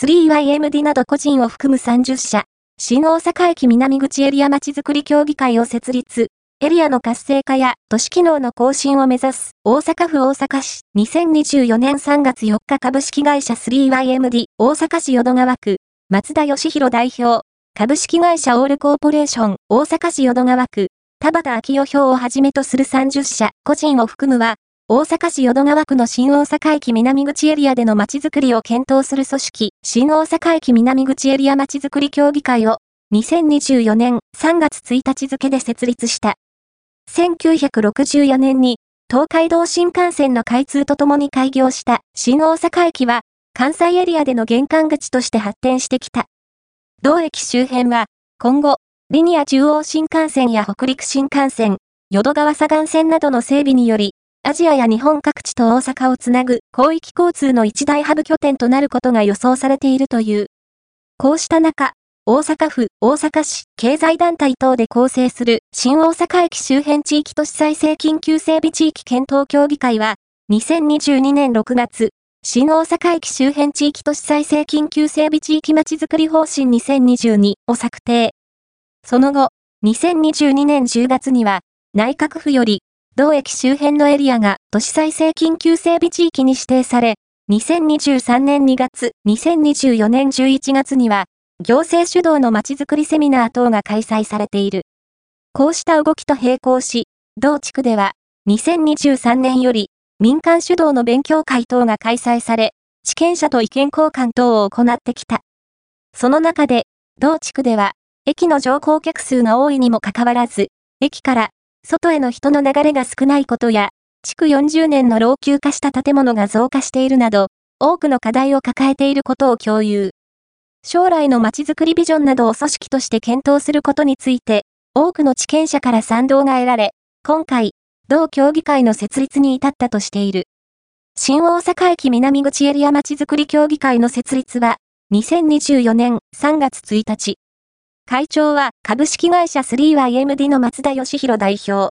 3YMD など個人を含む30社、新大阪駅南口エリア町づくり協議会を設立、エリアの活性化や都市機能の更新を目指す。大阪府大阪市。2024年3月4日株式会社 3YMD 大阪市淀川区。松田義弘代表。株式会社オールコーポレーション。大阪市淀川区。田畑昭夫表をはじめとする30社。個人を含むは大阪市淀川区の新大阪駅南口エリアでの街づくりを検討する組織。新大阪駅南口エリア街づくり協議会を2024年3月1日付で設立した。1964年に東海道新幹線の開通とともに開業した新大阪駅は関西エリアでの玄関口として発展してきた。同駅周辺は今後リニア中央新幹線や北陸新幹線、淀川左岸線などの整備によりアジアや日本各地と大阪をつなぐ広域交通の一大ハブ拠点となることが予想されているという。こうした中、大阪府、大阪市、経済団体等で構成する新大阪駅周辺地域都市再生緊急整備地域検討協議会は、2022年6月、新大阪駅周辺地域都市再生緊急整備地域まちづくり方針2022を策定。その後、2022年10月には、内閣府より、同駅周辺のエリアが都市再生緊急整備地域に指定され、2023年2月、2024年11月には、行政主導のまちづくりセミナー等が開催されている。こうした動きと並行し、同地区では、2023年より、民間主導の勉強会等が開催され、地権者と意見交換等を行ってきた。その中で、同地区では、駅の乗降客数が多いにもかかわらず、駅から外への人の流れが少ないことや、築40年の老朽化した建物が増加しているなど、多くの課題を抱えていることを共有。将来の街づくりビジョンなどを組織として検討することについて、多くの地権者から賛同が得られ、今回、同協議会の設立に至ったとしている。新大阪駅南口エリア街づくり協議会の設立は、2024年3月1日。会長は株式会社 3YMD の松田義弘代表。